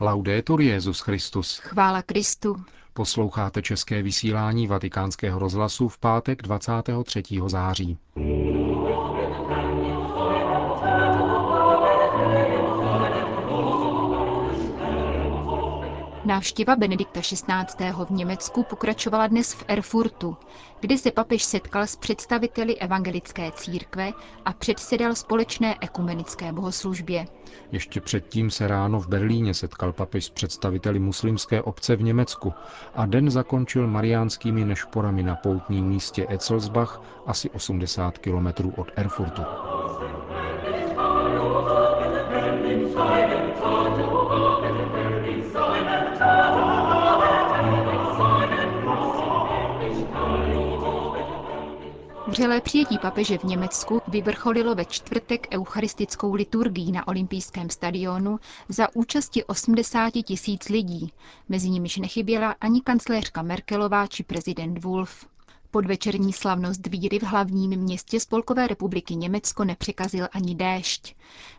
Laudetur Jezus Christus. Chvála Kristu. Posloucháte české vysílání Vatikánského rozhlasu v pátek 23. září. Návštěva Benedikta XVI. v Německu pokračovala dnes v Erfurtu, kde se papež setkal s představiteli evangelické církve a předsedal společné ekumenické bohoslužbě. Ještě předtím se ráno v Berlíně setkal papež s představiteli muslimské obce v Německu a den zakončil mariánskými nešporami na poutním místě Etzelsbach asi 80 kilometrů od Erfurtu. Vřelé přijetí papeže v Německu vyvrcholilo ve čtvrtek eucharistickou liturgii na olympijském stadionu za účasti 80 tisíc lidí, mezi nimiž nechyběla ani kancléřka Merkelová či prezident Wolf. Podvečerní slavnost víry v hlavním městě Spolkové republiky Německo nepřekazil ani déšť.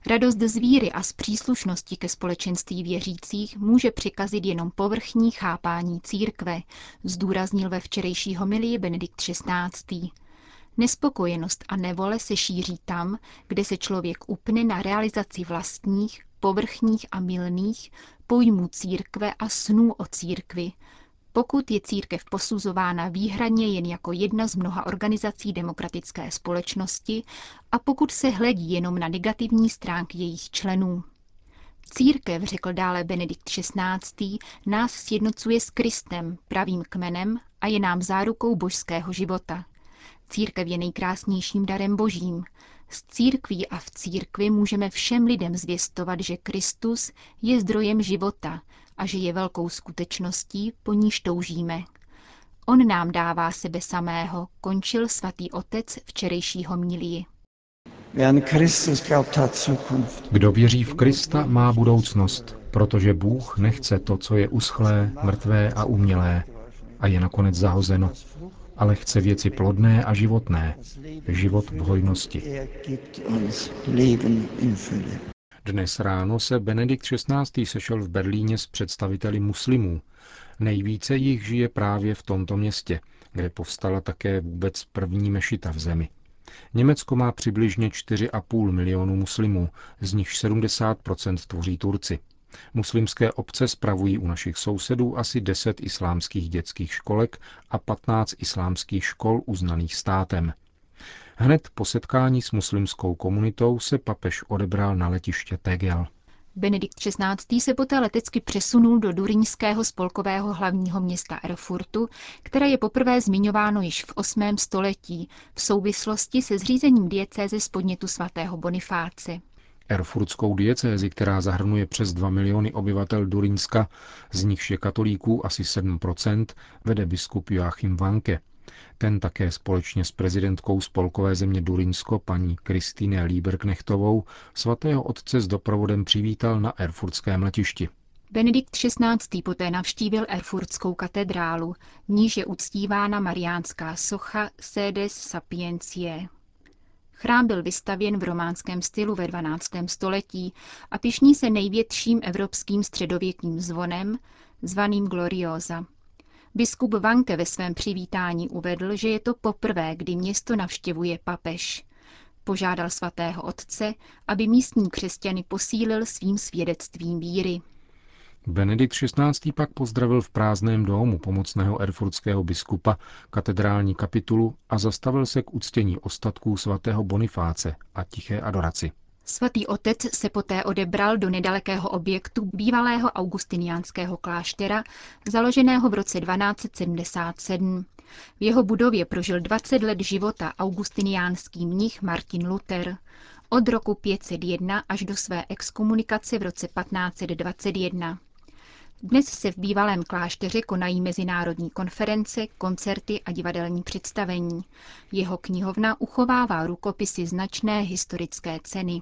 Radost z víry a z příslušnosti ke společenství věřících může překazit jenom povrchní chápání církve, zdůraznil ve včerejší homilii Benedikt XVI. Nespokojenost a nevole se šíří tam, kde se člověk upne na realizaci vlastních, povrchních a milných pojmů církve a snů o církvi, pokud je církev posuzována výhradně jen jako jedna z mnoha organizací demokratické společnosti a pokud se hledí jenom na negativní stránky jejich členů. Církev, řekl dále Benedikt XVI., nás sjednocuje s Kristem, pravým kmenem a je nám zárukou božského života. Církev je nejkrásnějším darem božím. Z církví a v církvi můžeme všem lidem zvěstovat, že Kristus je zdrojem života a že je velkou skutečností, po níž toužíme. On nám dává sebe samého, končil svatý otec včerejšího milí. Kdo věří v Krista, má budoucnost, protože Bůh nechce to, co je uschlé, mrtvé a umělé a je nakonec zahozeno ale chce věci plodné a životné, život v hojnosti. Dnes ráno se Benedikt XVI. sešel v Berlíně s představiteli muslimů. Nejvíce jich žije právě v tomto městě, kde povstala také vůbec první mešita v zemi. Německo má přibližně 4,5 milionu muslimů, z nich 70% tvoří Turci. Muslimské obce spravují u našich sousedů asi 10 islámských dětských školek a 15 islámských škol uznaných státem. Hned po setkání s muslimskou komunitou se papež odebral na letiště Tegel. Benedikt XVI. se poté letecky přesunul do durinského spolkového hlavního města Erfurtu, které je poprvé zmiňováno již v 8. století v souvislosti se zřízením diecéze z podnětu svatého Bonifáce. Erfurtskou diecézi, která zahrnuje přes 2 miliony obyvatel Durinska, z nichž je katolíků asi 7%, vede biskup Joachim Vanke. Ten také společně s prezidentkou spolkové země Durinsko, paní Kristýne Lieberknechtovou, svatého otce s doprovodem přivítal na erfurtském letišti. Benedikt XVI. poté navštívil Erfurtskou katedrálu, v níž je uctívána mariánská socha Sedes Sapientiae. Chrám byl vystavěn v románském stylu ve 12. století a pišní se největším evropským středověkým zvonem, zvaným Gloriosa. Biskup Vanke ve svém přivítání uvedl, že je to poprvé, kdy město navštěvuje papež. Požádal svatého otce, aby místní křesťany posílil svým svědectvím víry. Benedikt XVI. pak pozdravil v prázdném domu pomocného erfurtského biskupa katedrální kapitulu a zastavil se k uctění ostatků svatého Bonifáce a tiché adoraci. Svatý otec se poté odebral do nedalekého objektu bývalého augustiniánského kláštera, založeného v roce 1277. V jeho budově prožil 20 let života augustiniánský mnich Martin Luther. Od roku 501 až do své exkomunikace v roce 1521. Dnes se v bývalém klášteře konají mezinárodní konference, koncerty a divadelní představení. Jeho knihovna uchovává rukopisy značné historické ceny.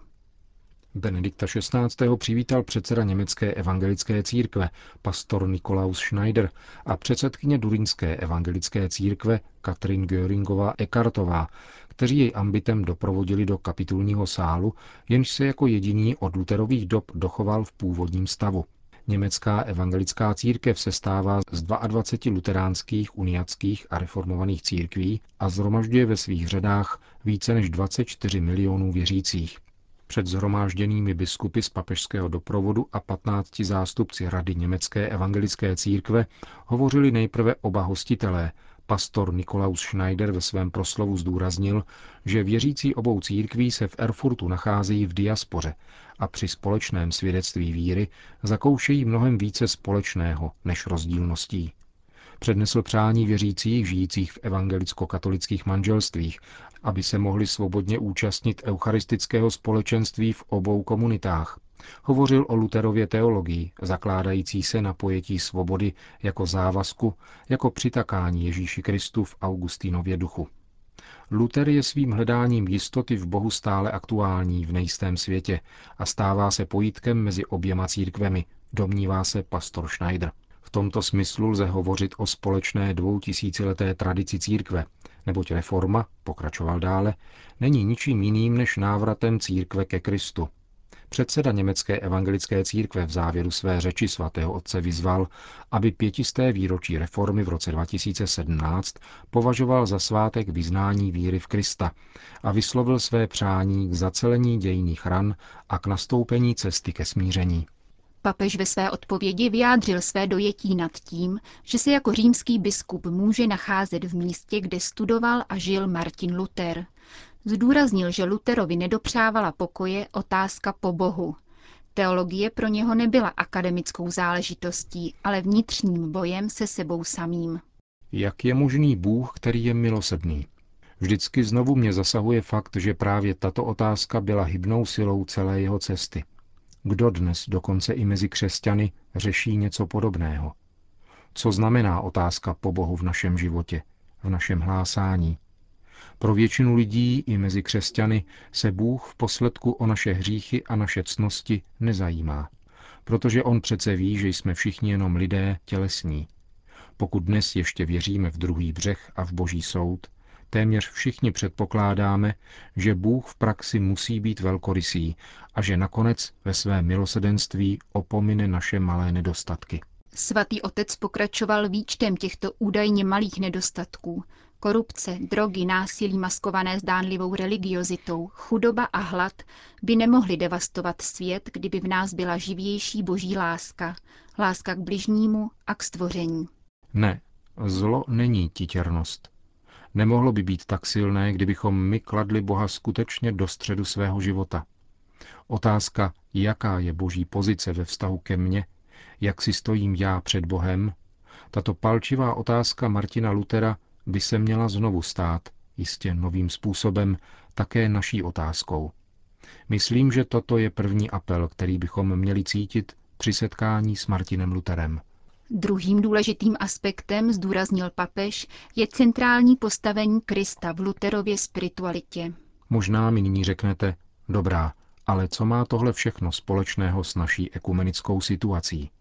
Benedikta XVI. přivítal předseda německé evangelické církve, pastor Nikolaus Schneider a předsedkyně Durinské evangelické církve Katrin Göringová Ekartová, kteří jej ambitem doprovodili do kapitulního sálu, jenž se jako jediný od Luterových dob dochoval v původním stavu. Německá evangelická církev se stává z 22 luteránských, uniatských a reformovaných církví a zhromažďuje ve svých řadách více než 24 milionů věřících. Před zhromážděnými biskupy z papežského doprovodu a 15 zástupci Rady Německé evangelické církve hovořili nejprve oba hostitelé, Pastor Nikolaus Schneider ve svém proslovu zdůraznil, že věřící obou církví se v Erfurtu nacházejí v diaspoře a při společném svědectví víry zakoušejí mnohem více společného než rozdílností. Přednesl přání věřících žijících v evangelicko-katolických manželstvích, aby se mohli svobodně účastnit eucharistického společenství v obou komunitách, Hovořil o Luterově teologii, zakládající se na pojetí svobody jako závazku, jako přitakání Ježíši Kristu v Augustínově duchu. Luther je svým hledáním jistoty v Bohu stále aktuální v nejistém světě a stává se pojítkem mezi oběma církvemi, domnívá se pastor Schneider. V tomto smyslu lze hovořit o společné dvoutisícileté tradici církve, neboť reforma, pokračoval dále, není ničím jiným než návratem církve ke Kristu, Předseda německé evangelické církve v závěru své řeči svatého otce vyzval, aby pětisté výročí reformy v roce 2017 považoval za svátek vyznání víry v Krista a vyslovil své přání k zacelení dějných ran a k nastoupení cesty ke smíření. Papež ve své odpovědi vyjádřil své dojetí nad tím, že se jako římský biskup může nacházet v místě, kde studoval a žil Martin Luther. Zdůraznil, že Luterovi nedopřávala pokoje otázka po Bohu. Teologie pro něho nebyla akademickou záležitostí, ale vnitřním bojem se sebou samým. Jak je možný Bůh, který je milosedný? Vždycky znovu mě zasahuje fakt, že právě tato otázka byla hybnou silou celé jeho cesty. Kdo dnes, dokonce i mezi křesťany, řeší něco podobného? Co znamená otázka po Bohu v našem životě, v našem hlásání, pro většinu lidí i mezi křesťany se Bůh v posledku o naše hříchy a naše cnosti nezajímá, protože On přece ví, že jsme všichni jenom lidé tělesní. Pokud dnes ještě věříme v druhý břeh a v boží soud, téměř všichni předpokládáme, že Bůh v praxi musí být velkorysý a že nakonec ve své milosedenství opomine naše malé nedostatky. Svatý otec pokračoval výčtem těchto údajně malých nedostatků, Korupce, drogy, násilí maskované zdánlivou religiozitou, chudoba a hlad by nemohly devastovat svět, kdyby v nás byla živější boží láska, láska k bližnímu a k stvoření. Ne, zlo není titěrnost. Nemohlo by být tak silné, kdybychom my kladli Boha skutečně do středu svého života. Otázka, jaká je boží pozice ve vztahu ke mně, jak si stojím já před Bohem, tato palčivá otázka Martina Lutera by se měla znovu stát, jistě novým způsobem, také naší otázkou. Myslím, že toto je první apel, který bychom měli cítit při setkání s Martinem Luterem. Druhým důležitým aspektem, zdůraznil papež, je centrální postavení Krista v Luterově spiritualitě. Možná mi nyní řeknete, dobrá, ale co má tohle všechno společného s naší ekumenickou situací?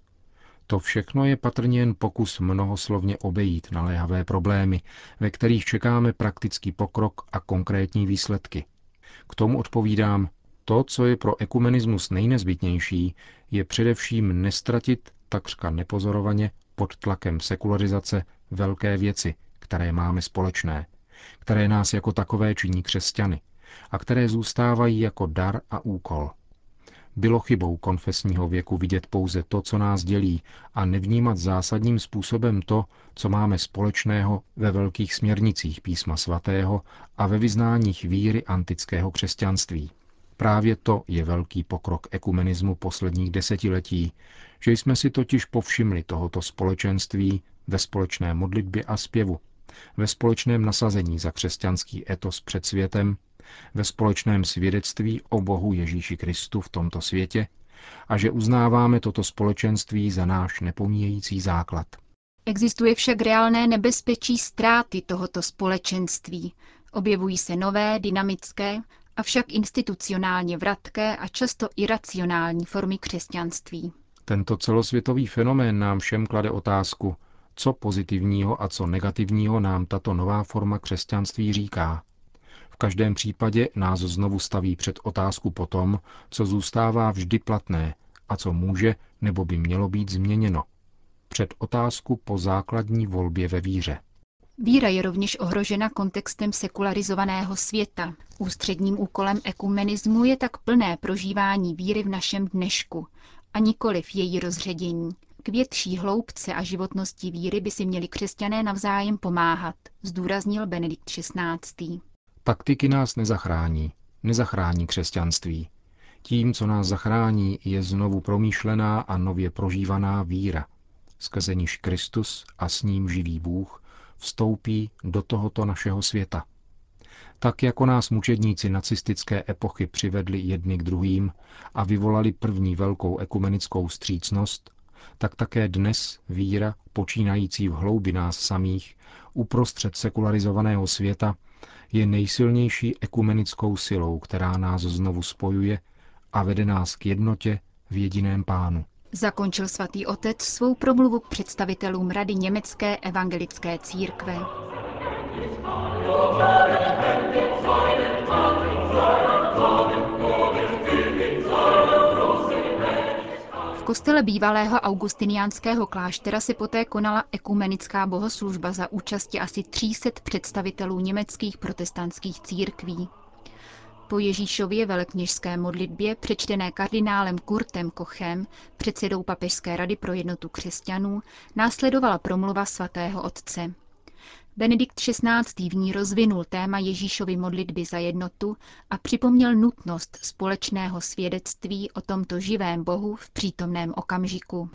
To všechno je patrně jen pokus mnohoslovně obejít naléhavé problémy, ve kterých čekáme praktický pokrok a konkrétní výsledky. K tomu odpovídám, to, co je pro ekumenismus nejnezbytnější, je především nestratit takřka nepozorovaně pod tlakem sekularizace velké věci, které máme společné, které nás jako takové činí křesťany a které zůstávají jako dar a úkol – bylo chybou konfesního věku vidět pouze to, co nás dělí, a nevnímat zásadním způsobem to, co máme společného ve velkých směrnicích písma svatého a ve vyznáních víry antického křesťanství. Právě to je velký pokrok ekumenismu posledních desetiletí, že jsme si totiž povšimli tohoto společenství ve společné modlitbě a zpěvu, ve společném nasazení za křesťanský etos před světem ve společném svědectví o Bohu Ježíši Kristu v tomto světě a že uznáváme toto společenství za náš nepomíjející základ. Existuje však reálné nebezpečí ztráty tohoto společenství. Objevují se nové, dynamické, avšak institucionálně vratké a často iracionální formy křesťanství. Tento celosvětový fenomén nám všem klade otázku, co pozitivního a co negativního nám tato nová forma křesťanství říká každém případě nás znovu staví před otázku po tom, co zůstává vždy platné, a co může nebo by mělo být změněno. Před otázku po základní volbě ve víře. Víra je rovněž ohrožena kontextem sekularizovaného světa. Ústředním úkolem ekumenismu je tak plné prožívání víry v našem dnešku a nikoliv její rozředění. K větší hloubce a životnosti víry by si měli křesťané navzájem pomáhat, zdůraznil Benedikt XVI. Taktiky nás nezachrání, nezachrání křesťanství. Tím, co nás zachrání, je znovu promýšlená a nově prožívaná víra, skrze níž Kristus a s ním živý Bůh vstoupí do tohoto našeho světa. Tak jako nás mučedníci nacistické epochy přivedli jedny k druhým a vyvolali první velkou ekumenickou střícnost, tak také dnes víra, počínající v hloubi nás samých, uprostřed sekularizovaného světa, je nejsilnější ekumenickou silou, která nás znovu spojuje a vede nás k jednotě v jediném pánu. Zakončil svatý otec svou promluvu k představitelům Rady Německé evangelické církve. Kostele bývalého augustiniánského kláštera se poté konala ekumenická bohoslužba za účasti asi 300 představitelů německých protestantských církví. Po Ježíšově velekněžské modlitbě, přečtené kardinálem Kurtem Kochem, předsedou Papežské rady pro jednotu křesťanů, následovala promluva svatého otce. Benedikt XVI. v ní rozvinul téma Ježíšovy modlitby za jednotu a připomněl nutnost společného svědectví o tomto živém Bohu v přítomném okamžiku.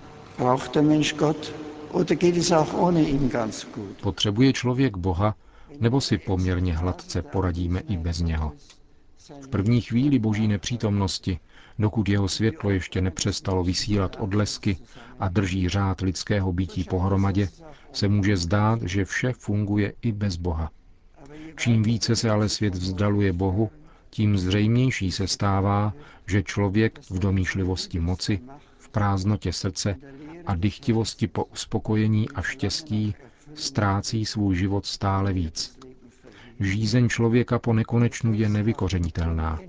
Potřebuje člověk Boha, nebo si poměrně hladce poradíme i bez něho? V první chvíli boží nepřítomnosti, dokud jeho světlo ještě nepřestalo vysílat odlesky a drží řád lidského bytí pohromadě, se může zdát, že vše funguje i bez Boha. Čím více se ale svět vzdaluje Bohu, tím zřejmější se stává, že člověk v domýšlivosti moci, v prázdnotě srdce a dychtivosti po uspokojení a štěstí ztrácí svůj život stále víc. Žízeň člověka po nekonečnu je nevykořenitelná.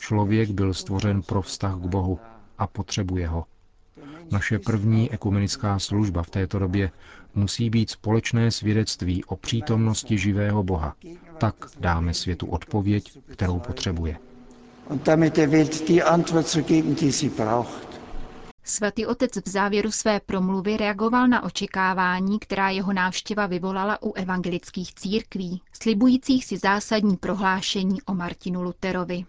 Člověk byl stvořen pro vztah k Bohu a potřebuje ho. Naše první ekumenická služba v této době musí být společné svědectví o přítomnosti živého Boha. Tak dáme světu odpověď, kterou potřebuje. Svatý otec v závěru své promluvy reagoval na očekávání, která jeho návštěva vyvolala u evangelických církví, slibujících si zásadní prohlášení o Martinu Luterovi.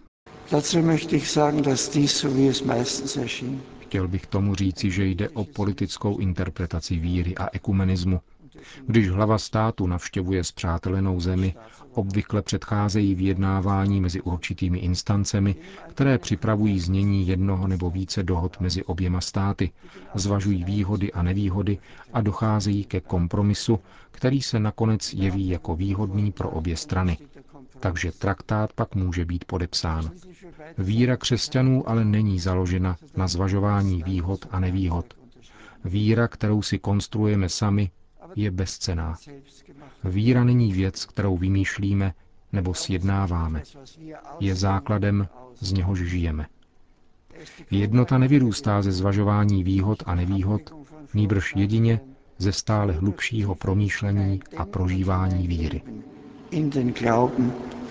Chtěl bych tomu říci, že jde o politickou interpretaci víry a ekumenismu. Když hlava státu navštěvuje zpřátelenou zemi, obvykle předcházejí vyjednávání mezi určitými instancemi, které připravují znění jednoho nebo více dohod mezi oběma státy, zvažují výhody a nevýhody a docházejí ke kompromisu, který se nakonec jeví jako výhodný pro obě strany. Takže traktát pak může být podepsán. Víra křesťanů ale není založena na zvažování výhod a nevýhod. Víra, kterou si konstruujeme sami, je bezcená. Víra není věc, kterou vymýšlíme nebo sjednáváme. Je základem, z něhož žijeme. Jednota nevyrůstá ze zvažování výhod a nevýhod, nýbrž jedině ze stále hlubšího promýšlení a prožívání víry.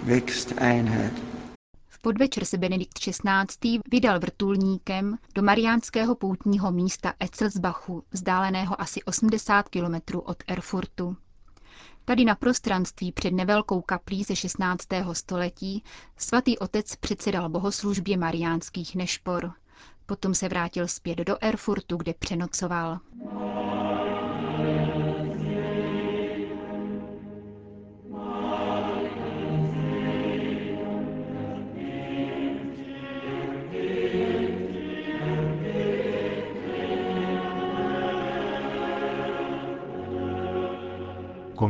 V podvečer se Benedikt XVI. vydal vrtulníkem do mariánského poutního místa Etzelsbachu, vzdáleného asi 80 kilometrů od Erfurtu. Tady na prostranství před nevelkou kaplí ze 16. století svatý otec předsedal bohoslužbě mariánských nešpor. Potom se vrátil zpět do Erfurtu, kde přenocoval.